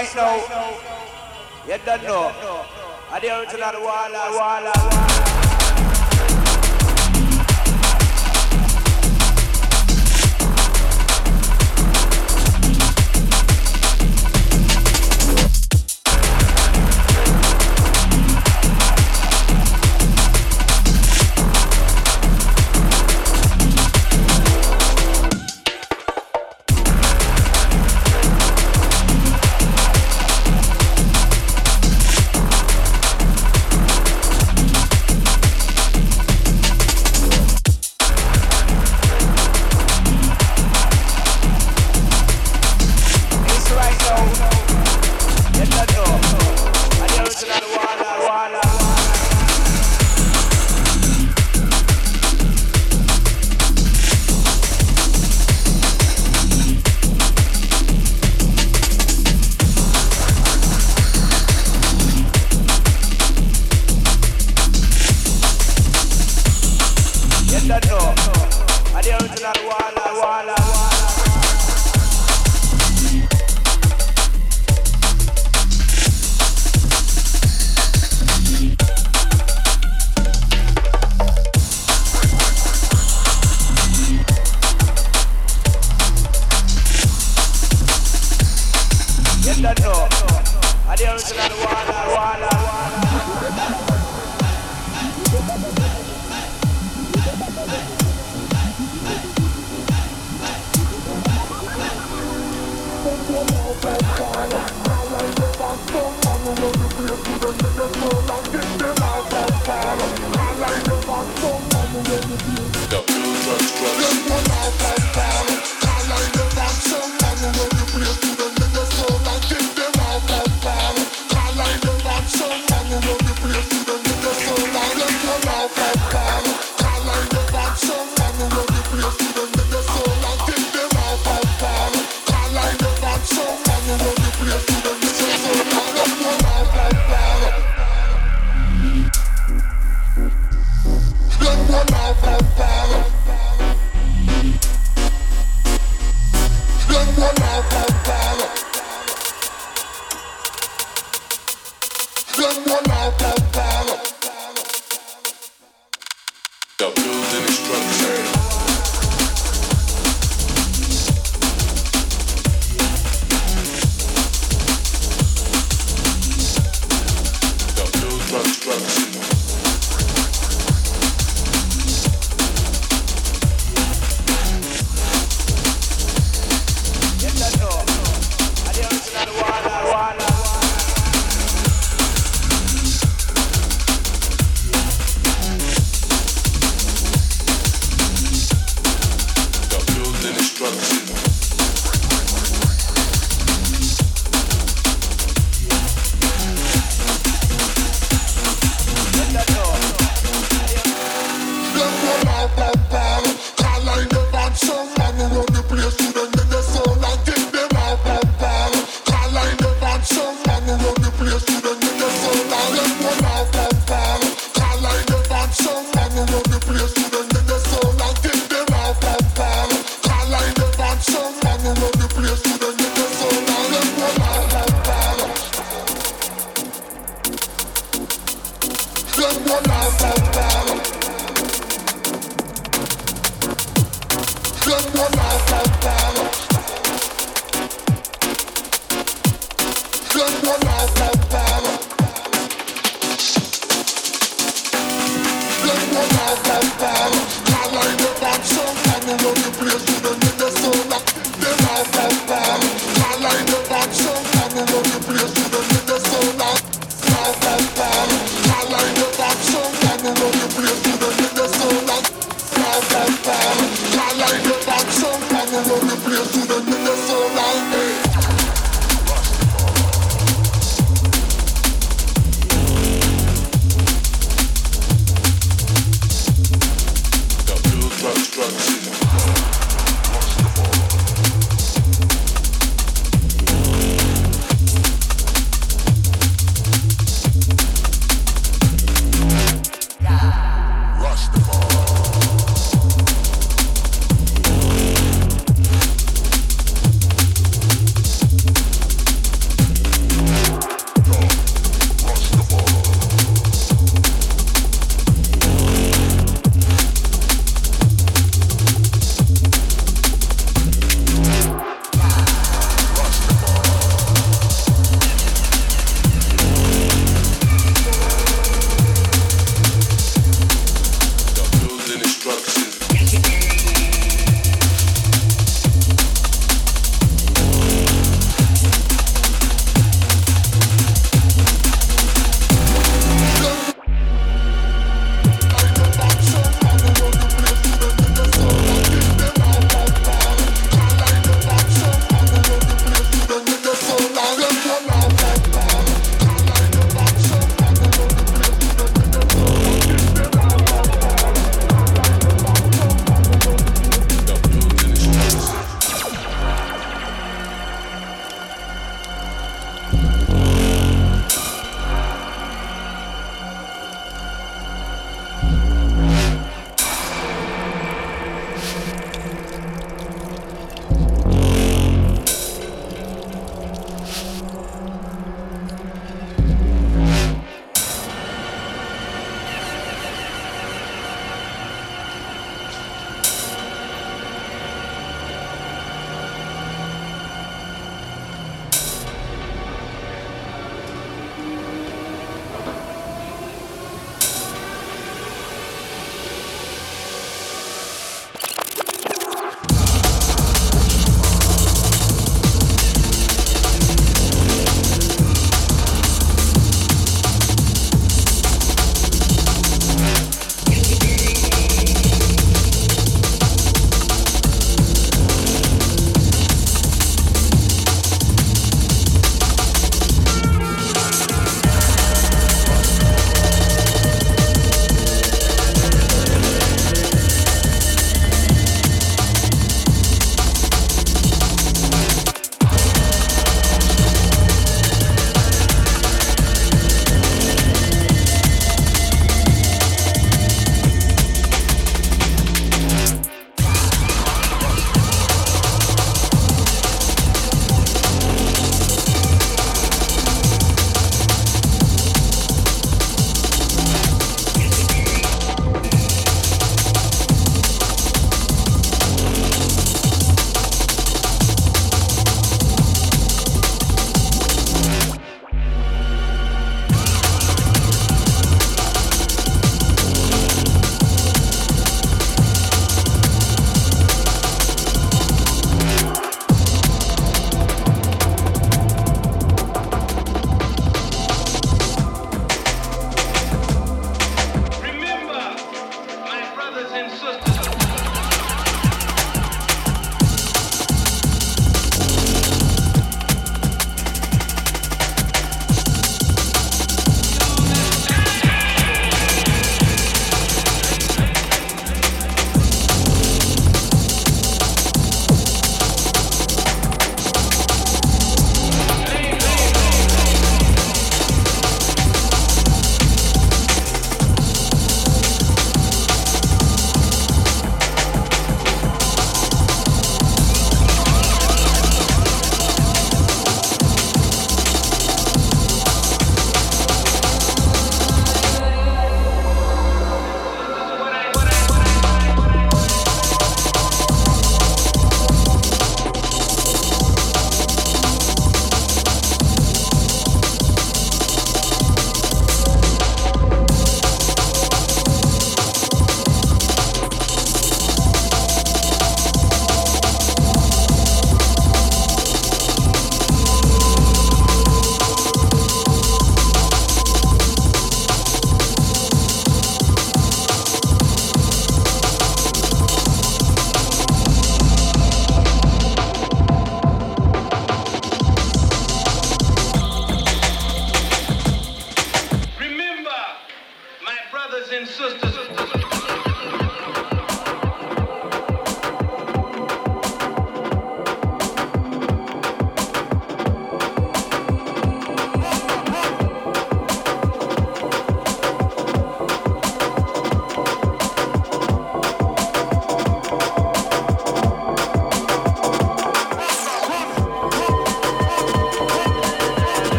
right now. You don't know. I Walla Walla. I like to dance so.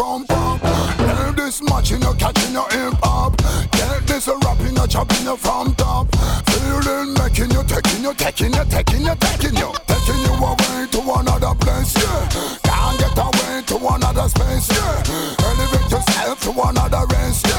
Your compound. Hear this match in your catching your hip hop. Take this a rap in your chop in your from top. Feeling making you taking you taking you taking you taking you taking you away to another place. Yeah, can't get away to another space. Yeah, elevate yourself to another race.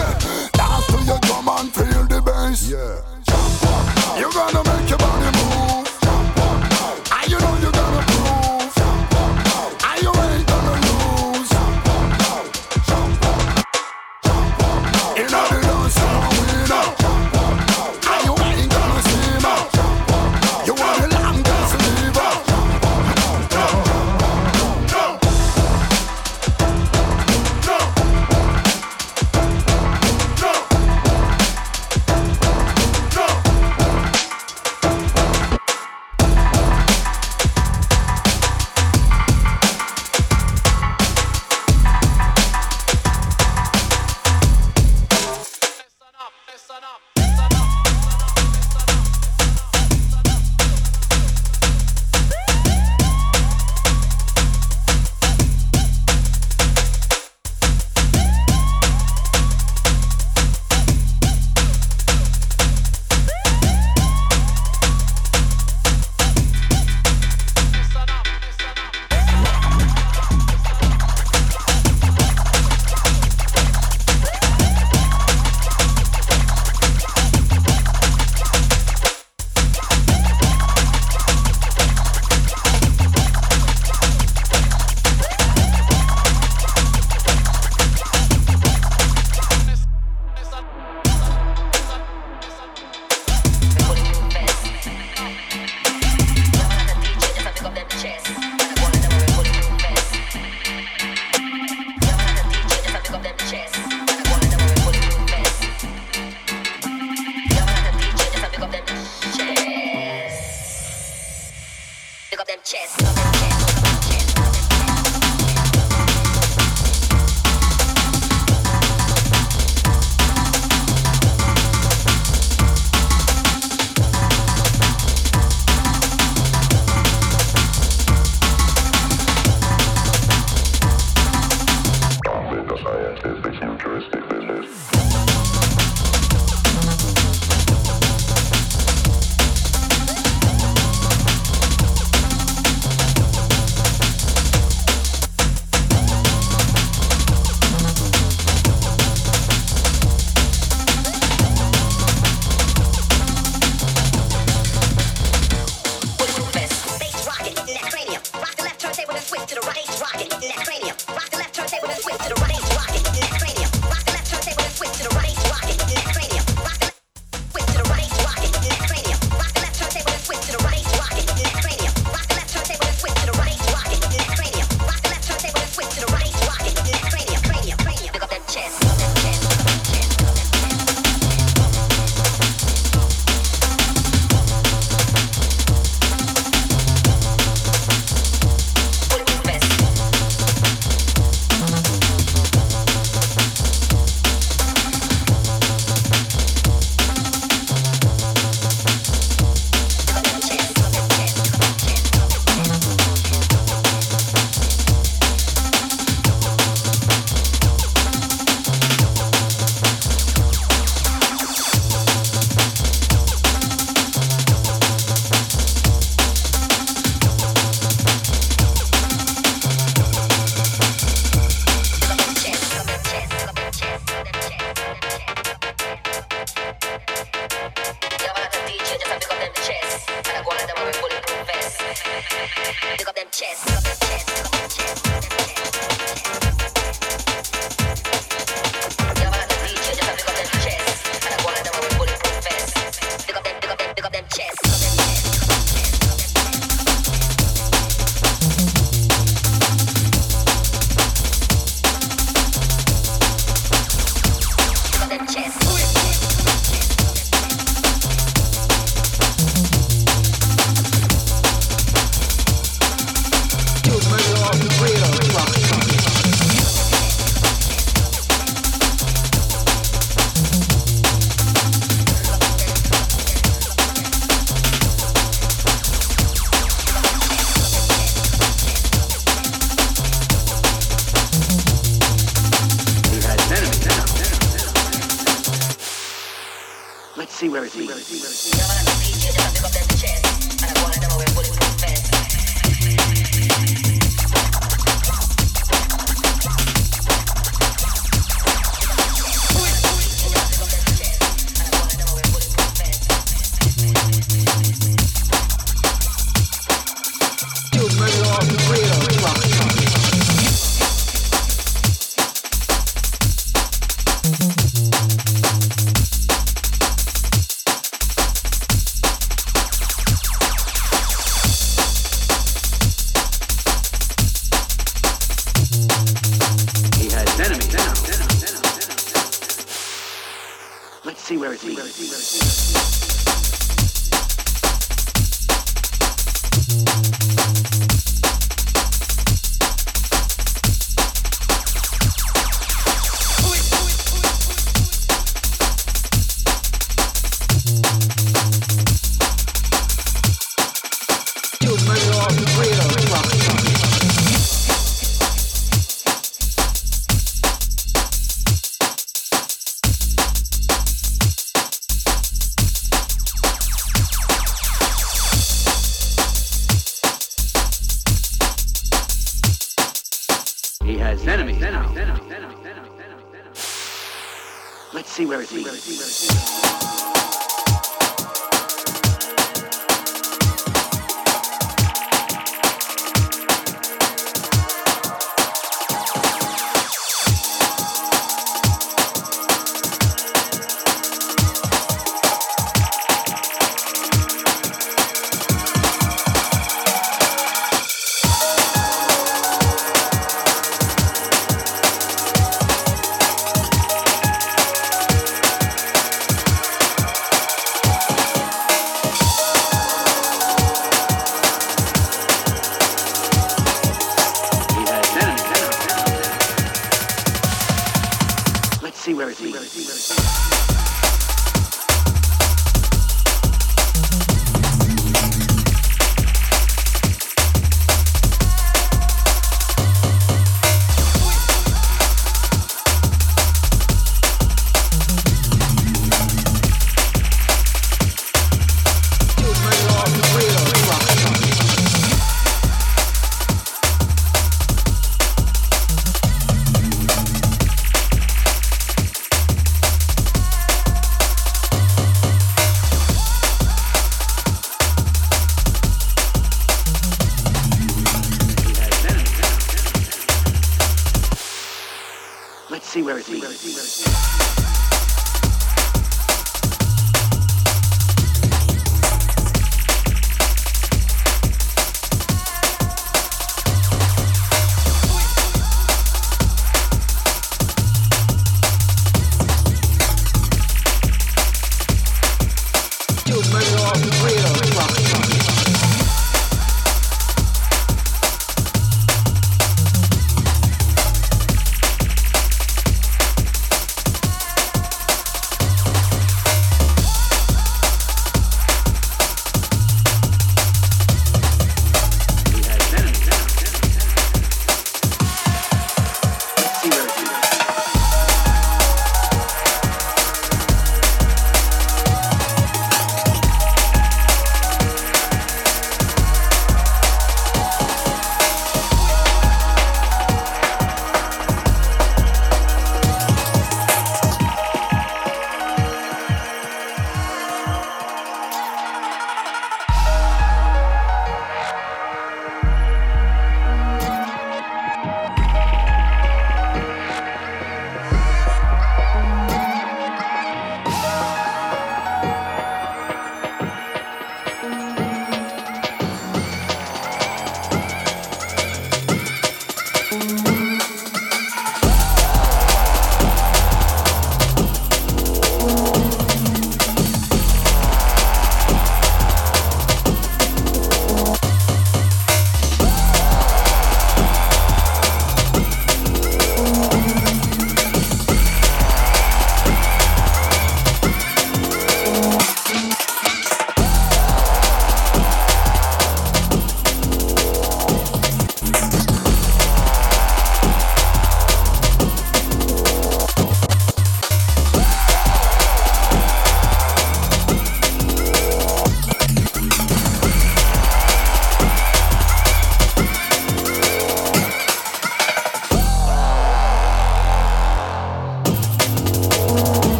see where it leads.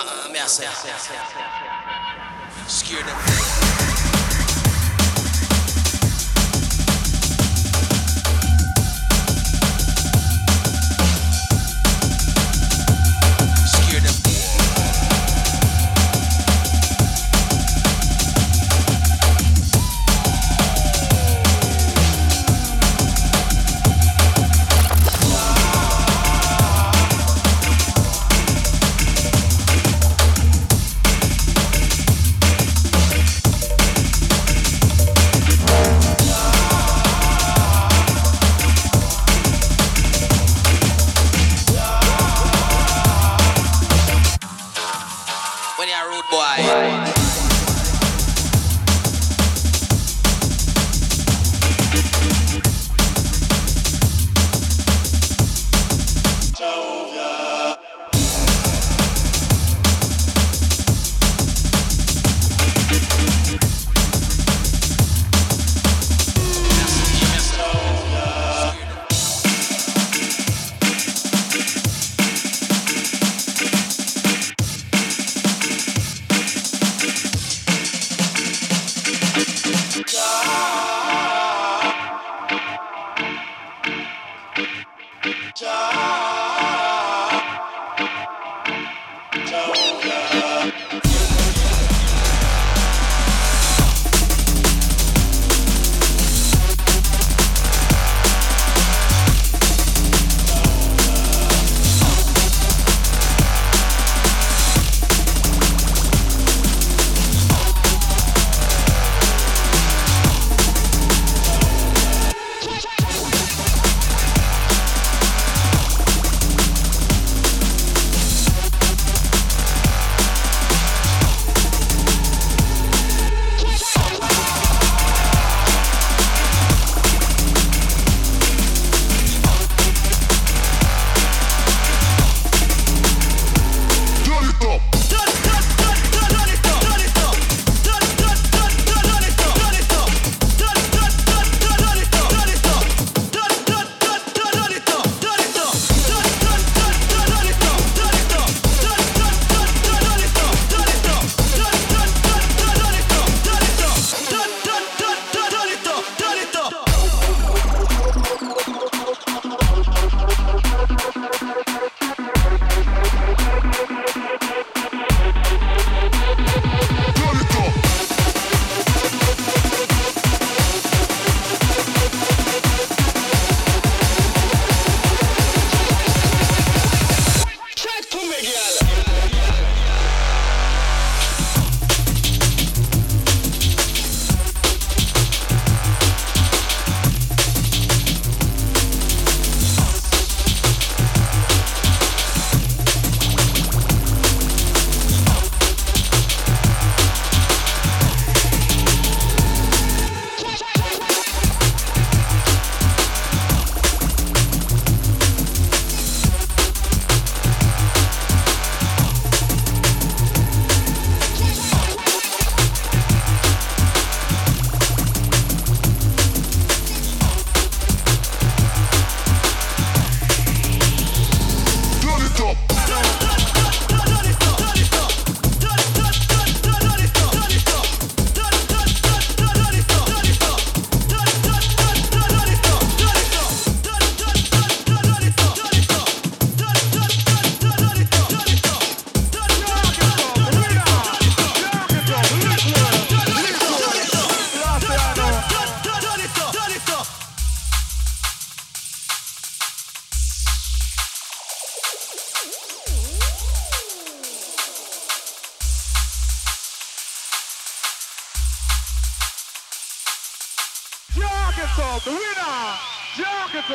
Uh-uh, me I say, scare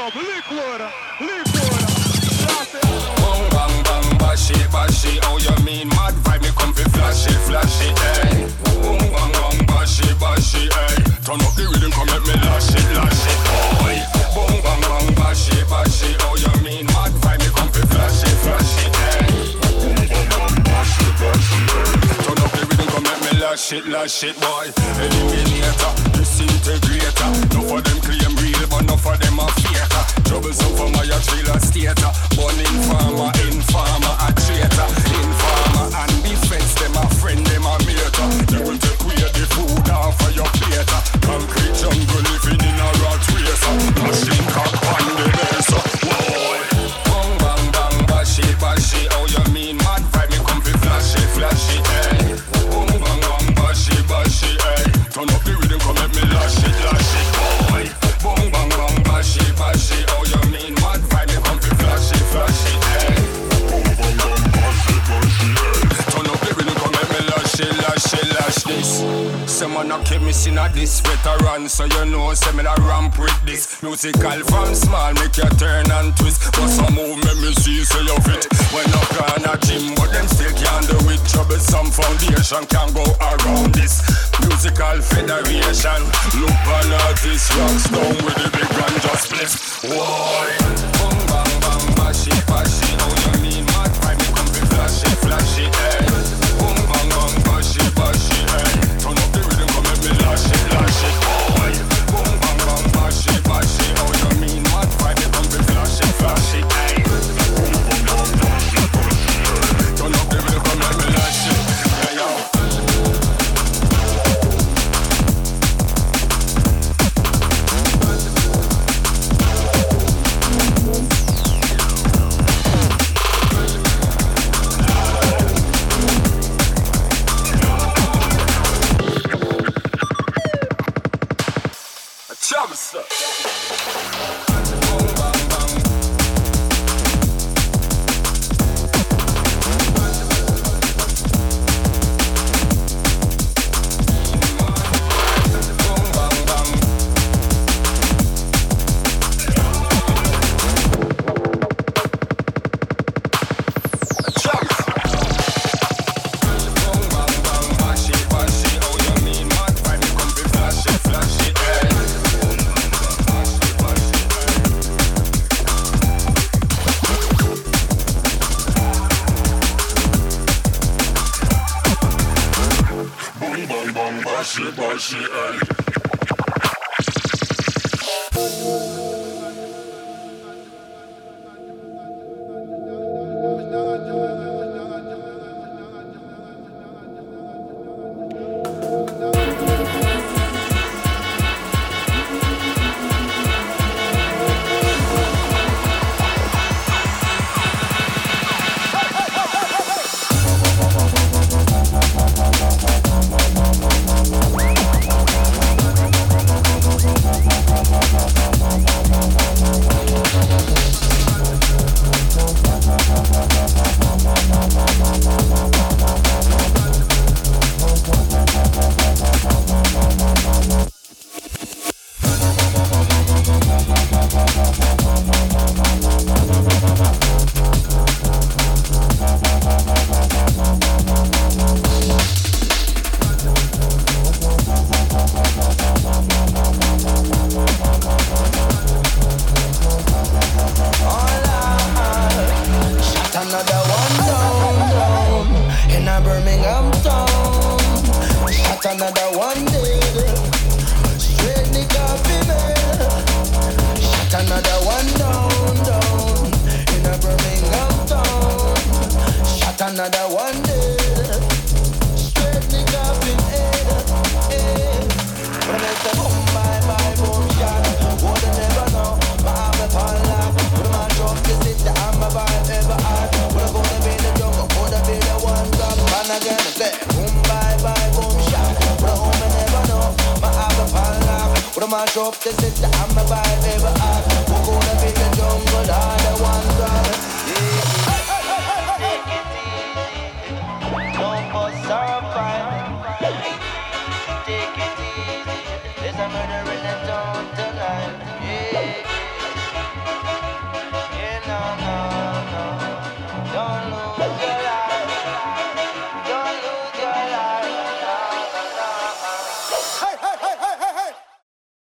up, liquid. Blast. Bang bang bang, bash it, bash it. Oh, How you mean mad vibe? Me come fi flash it, flash it, hey. Eh. Bang bang bang, bash it, bash eh. it, hey. Turn up the rhythm, come let me lash it, lash it, boy. Bang bang bang, bash it, bash oh, it. How you mean mad vibe? Me come fi flash it, flash it, hey. Eh. Turn up the rhythm, come let me lash it, lash it, boy. Eliminator, disintegrator. No for them real, but no for them a faker. Troublesome for my trailer stater. Born informer, informer, a traitor. Informer and defense, them a friend, them a mater. They will take away the food off of your plate. Concrete jungle living in a rat race. Machine cock Keep me sin a this veteran, so you know say me a ramp with this. Musical from small, make you turn and twist. But some move make me see say you fit. When I gone a gym, but them still can't do it. Troublesome foundation can go around this. Musical federation, look on artist rocks down with the big gun just bliss. Why? Bang bang bang, bash it, bash it. How you mean mad vibe? Me come fi flash it, flash hey. Eh.